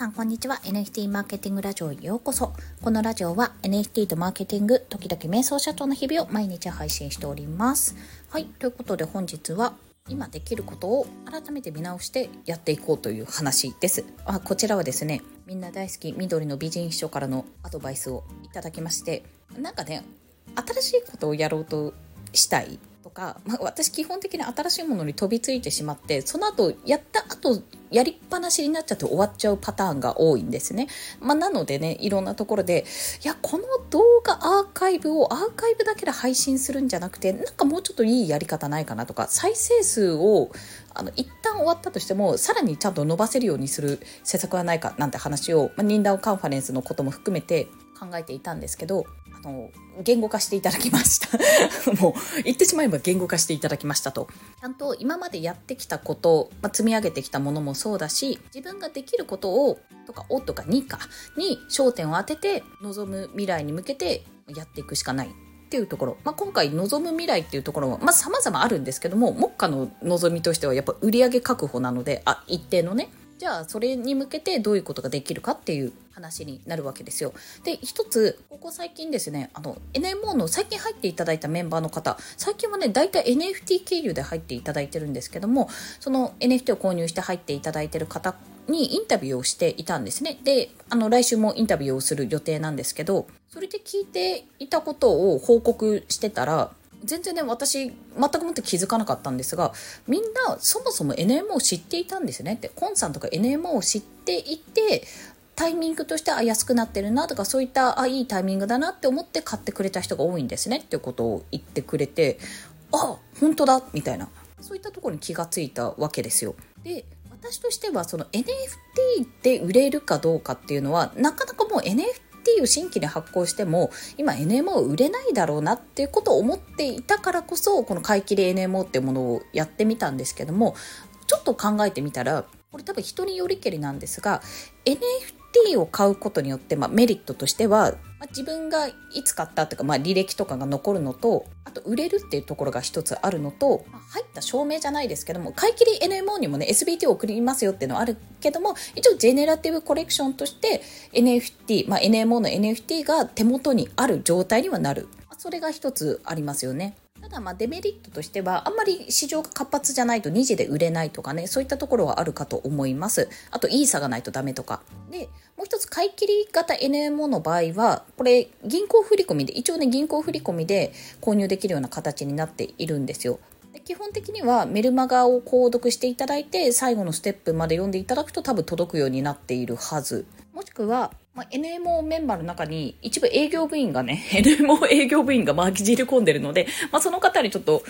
さんこんにちは。NFT マーケティングラジオへようこそ。このラジオは NFT とマーケティング時々瞑想社長の日々を毎日配信しております。はい。ということで本日は今できることを改めて見直してやっていこうという話です。あこちらはですねみんな大好き緑の美人秘書からのアドバイスをいただきましてなんかね新しいことをやろうとしたいとか、まあ、私基本的に新しいものに飛びついてしまってその後やった後やりっぱなしになっちゃって終わっちゃうパターンが多いんですね。まあ、なのでねいろんなところでいやこの動画アーカイブをアーカイブだけで配信するんじゃなくてなんかもうちょっといいやり方ないかなとか再生数をあの一旦終わったとしてもさらにちゃんと伸ばせるようにする施策はないかなんて話を、まあ、リンダウカンファレンスのことも含めて考えていたんですけどあの言語化していただきました。もう言ってしまえば言語化していただきましたと。ちゃんと今までやってきたこと、まあ、積み上げてきたものもそうだし自分ができることをとか「お」とか「に」かに焦点を当てて望む未来に向けてやっていくしかない。っていうところ、まあ、今回望む未来っていうところは、まあ、様々あるんですけども目下の望みとしてはやっぱ売上確保なのであ一定のねじゃあそれに向けてどういうことができるかっていう話になるわけですよ。で一つここ最近ですねあの NMO の最近入っていただいたメンバーの方最近はね大体 NFT 経由で入っていただいてるんですけどもその NFT を購入して入っていただいてる方にインタビューをしていたんですね。であの来週もインタビューをする予定なんですけどそれで聞いていたことを報告してたら全然ね私全くもって気づかなかったんですがみんなそもそも NMO を知っていたんですねってコンさんとか NMO を知っていてタイミングとしてあ安くなってるなとかそういったあいいタイミングだなって思って買ってくれた人が多いんですねっていうことを言ってくれてあ本当だみたいなそういったところに気がついたわけですよ。で私としてはその NFT で売れるかどうかっていうのはなかなかもう NFT NFT を新規で発行しても今 NMO 売れないだろうなっていうことを思っていたからこそこの買い切り NMO っていうものをやってみたんですけどもちょっと考えてみたらこれ多分人によりけりなんですが NFT を買うことによって、まあ、メリットとしてはまあ、自分がいつ買ったとか、まあ、履歴とかが残るのとあと売れるっていうところが一つあるのと、まあ、入った証明じゃないですけども買い切り NMO にもね SBT を送りますよっていうのはあるけども一応ジェネラティブコレクションとして NFT、まあ、NMO の NFT が手元にある状態にはなる、まあ、それが一つありますよね。ただまデメリットとしてはあんまり市場が活発じゃないと2次で売れないとかねそういったところはあるかと思います。あとイーサがないとダメとか。でもう一つ買い切り型 NMO の場合はこれ銀行振込で一応ね銀行振込で購入できるような形になっているんですよ。で基本的にはメルマガを購読していただいて最後のステップまで読んでいただくと多分届くようになっているはず。もしくはまあ、NMO メンバーの中に一部営業部員がね、NMO 営業部員が巻きじり込んでるので、まあ、その方にちょっと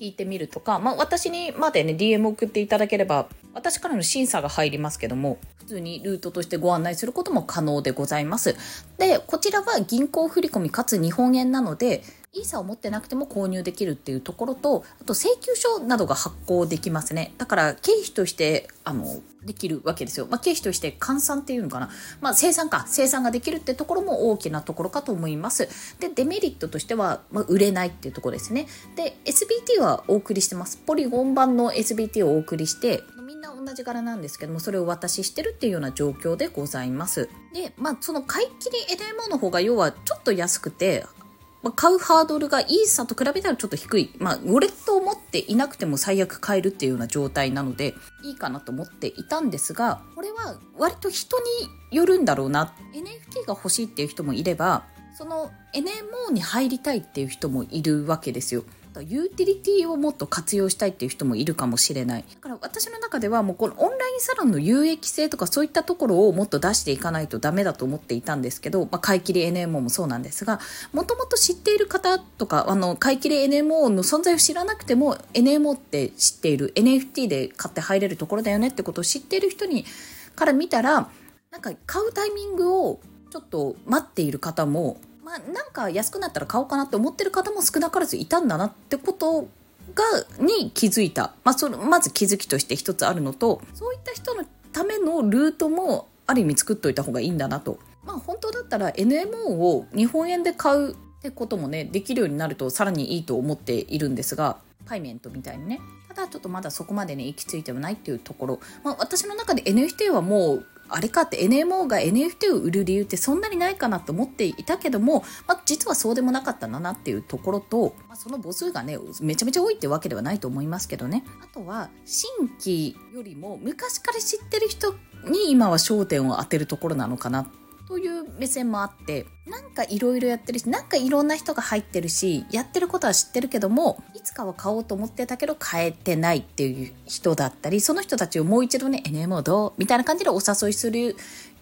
聞いてみるとか、まあ、私にまでね、DM 送っていただければ、私からの審査が入りますけども、普通にルートとしてご案内することも可能でございます。で、こちらは銀行振込かつ日本円なので、イーサを持ってなくても購入できるっていうところと、あと請求書などが発行できますね。だから経費として、あの、できるわけですよ。まあ、経費として換算っていうのかな。まあ、生産か。生産ができるってところも大きなところかと思います。で、デメリットとしては、まあ、売れないっていうところですね。で、SBT はお送りしてます。ポリゴン版の SBT をお送りして、みんな同じ柄なんですけども、それをお渡ししてるっていうような状況でございます。で、まあ、その買い切り NMO の方が要はちょっと安くて、まあ、買うハードルがイーサと比べたらちょっと低い。まあ、ウォレットを持っていなくても最悪買えるっていうような状態なので、いいかなと思っていたんですが、これは割と人によるんだろうな。NFT が欲しいっていう人もいれば、その NMO に入りたいっていう人もいるわけですよ。ユーティリティをもっと活用したいっていう人もいるかもしれない。だから私の中ではもうこのオンラインサロンの有益性とかそういったところをもっと出していかないとダメだと思っていたんですけど、まあ、買い切り NMO もそうなんですが、もともと知っている方とか、あの、買い切り NMO の存在を知らなくても NMO って知っている NFT で買って入れるところだよねってことを知っている人にから見たら、なんか買うタイミングをちょっと待っている方もまあ、なんか安くなったら買おうかなって思ってる方も少なからずいたんだなってことがに気づいた、まあ、そのまず気づきとして一つあるのとそういった人のためのルートもある意味作っといた方がいいんだなと。まあ、本当だったら NMO を日本円で買うってこともねできるようになるとさらにいいと思っているんですがパイメントみたいにね。ただちょっとまだそこまでね行き着いてはないっていうところ、まあ、私の中で NFT はもうあれかって NMO が NFT を売る理由ってそんなにないかなと思っていたけども、まあ、実はそうでもなかったんだなっていうところと、まあ、その母数がねめちゃめちゃ多いってわけではないと思いますけどね。あとは新規よりも昔から知ってる人に今は焦点を当てるところなのかなってという目線もあってなんかいろいろやってるしなんかいろんな人が入ってるしやってることは知ってるけどもいつかは買おうと思ってたけど買えてないっていう人だったりその人たちをもう一度ね NMO どうみたいな感じでお誘いする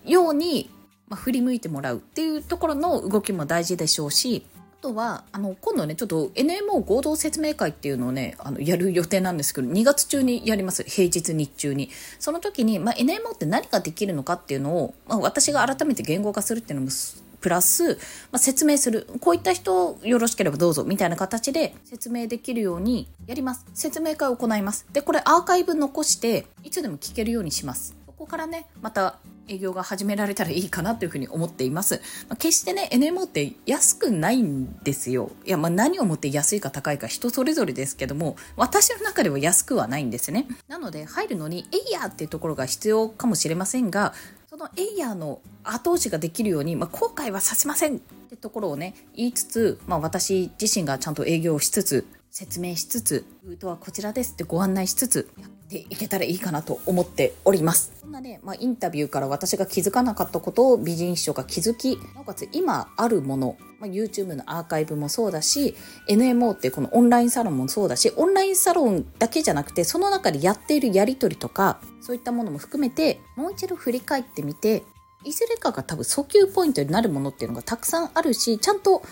ように、まあ、振り向いてもらうっていうところの動きも大事でしょうしとは、あの、今度ね、ちょっと NMO 合同説明会っていうのをね、あの、やる予定なんですけど、2月中にやります。平日日中に。その時に、まあ、NMO って何ができるのかっていうのを、まあ、私が改めて言語化するっていうのも、プラス、まあ、説明する。こういった人よろしければどうぞみたいな形で説明できるようにやります。説明会を行います。で、これアーカイブ残して、いつでも聞けるようにします。そこからね、また営業が始められたらいいかなというふうに思っています。まあ、決してね、NMO って安くないんですよ。いや、まあ何をもって安いか高いか人それぞれですけども、私の中では安くはないんですね。なので、入るのに、エイヤーっていうところが必要かもしれませんが、そのエイヤーの後押しができるように、まあ、後悔はさせませんってところをね、言いつつ、まあ、私自身がちゃんと営業をしつつ、説明しつつ、ルートはこちらですってご案内しつつ、やていけたらいいかなと思っております。そんなね、まあ、インタビューから私が気づかなかったことを美人秘書が気づき、なおかつ今あるもの、まあ、YouTube のアーカイブもそうだし、NMO ってこのオンラインサロンもそうだし、オンラインサロンだけじゃなくて、その中でやっているやり取りとか、そういったものも含めて、もう一度振り返ってみて、いずれかが多分訴求ポイントになるものっていうのがたくさんあるし、ちゃんと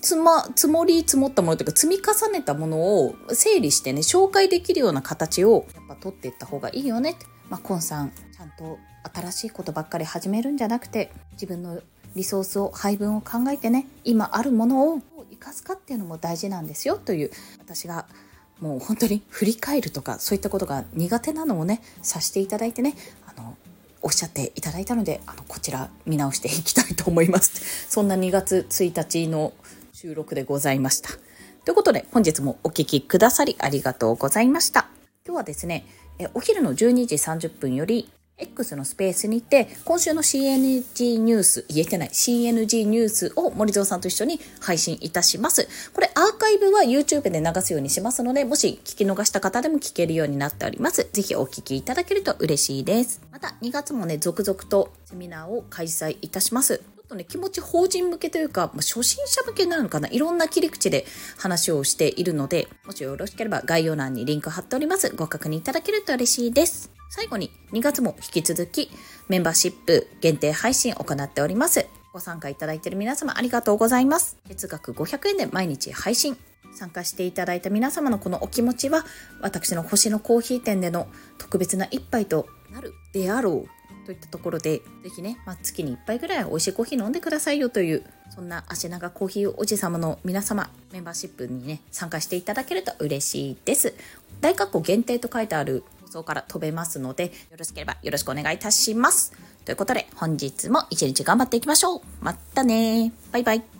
つま、積もり積もったものというか積み重ねたものを整理してね、紹介できるような形をやっぱ取っていった方がいいよねって。まあ、コンさん、ちゃんと新しいことばっかり始めるんじゃなくて、自分のリソースを、配分を考えてね、今あるものを生かすかっていうのも大事なんですよという、私がもう本当に振り返るとか、そういったことが苦手なのをね、させていただいてね、あの、おっしゃっていただいたので、あの、こちら見直していきたいと思います。そんな2月1日の収録でございました。ということで、本日もお聴きくださりありがとうございました。今日はですね、お昼の12時30分より X のスペースにて、今週の CNG ニュース、言えてない CNG ニュースを森蔵さんと一緒に配信いたします。これアーカイブは YouTube で流すようにしますので、もし聞き逃した方でも聞けるようになっております。ぜひお聞きいただけると嬉しいです。また2月もね、続々とセミナーを開催いたします。とね、気持ち法人向けというか、ま、初心者向けなのかな、いろんな切り口で話をしているので、もしよろしければ概要欄にリンク貼っております。ご確認いただけると嬉しいです。最後に2月も引き続きメンバーシップ限定配信を行っております。ご参加いただいている皆様ありがとうございます。月額500円で毎日配信。参加していただいた皆様のこのお気持ちは、私の星のコーヒー店での特別な一杯となるであろうといったところで、ぜひね、まあ、月に1杯ぐらい美味しいコーヒー飲んでくださいよという、そんな足長コーヒーおじ様の皆様、メンバーシップにね、参加していただけると嬉しいです。大括弧限定と書いてある放送から飛べますので、よろしければよろしくお願いいたします。ということで、本日も一日頑張っていきましょう。またねバイバイ。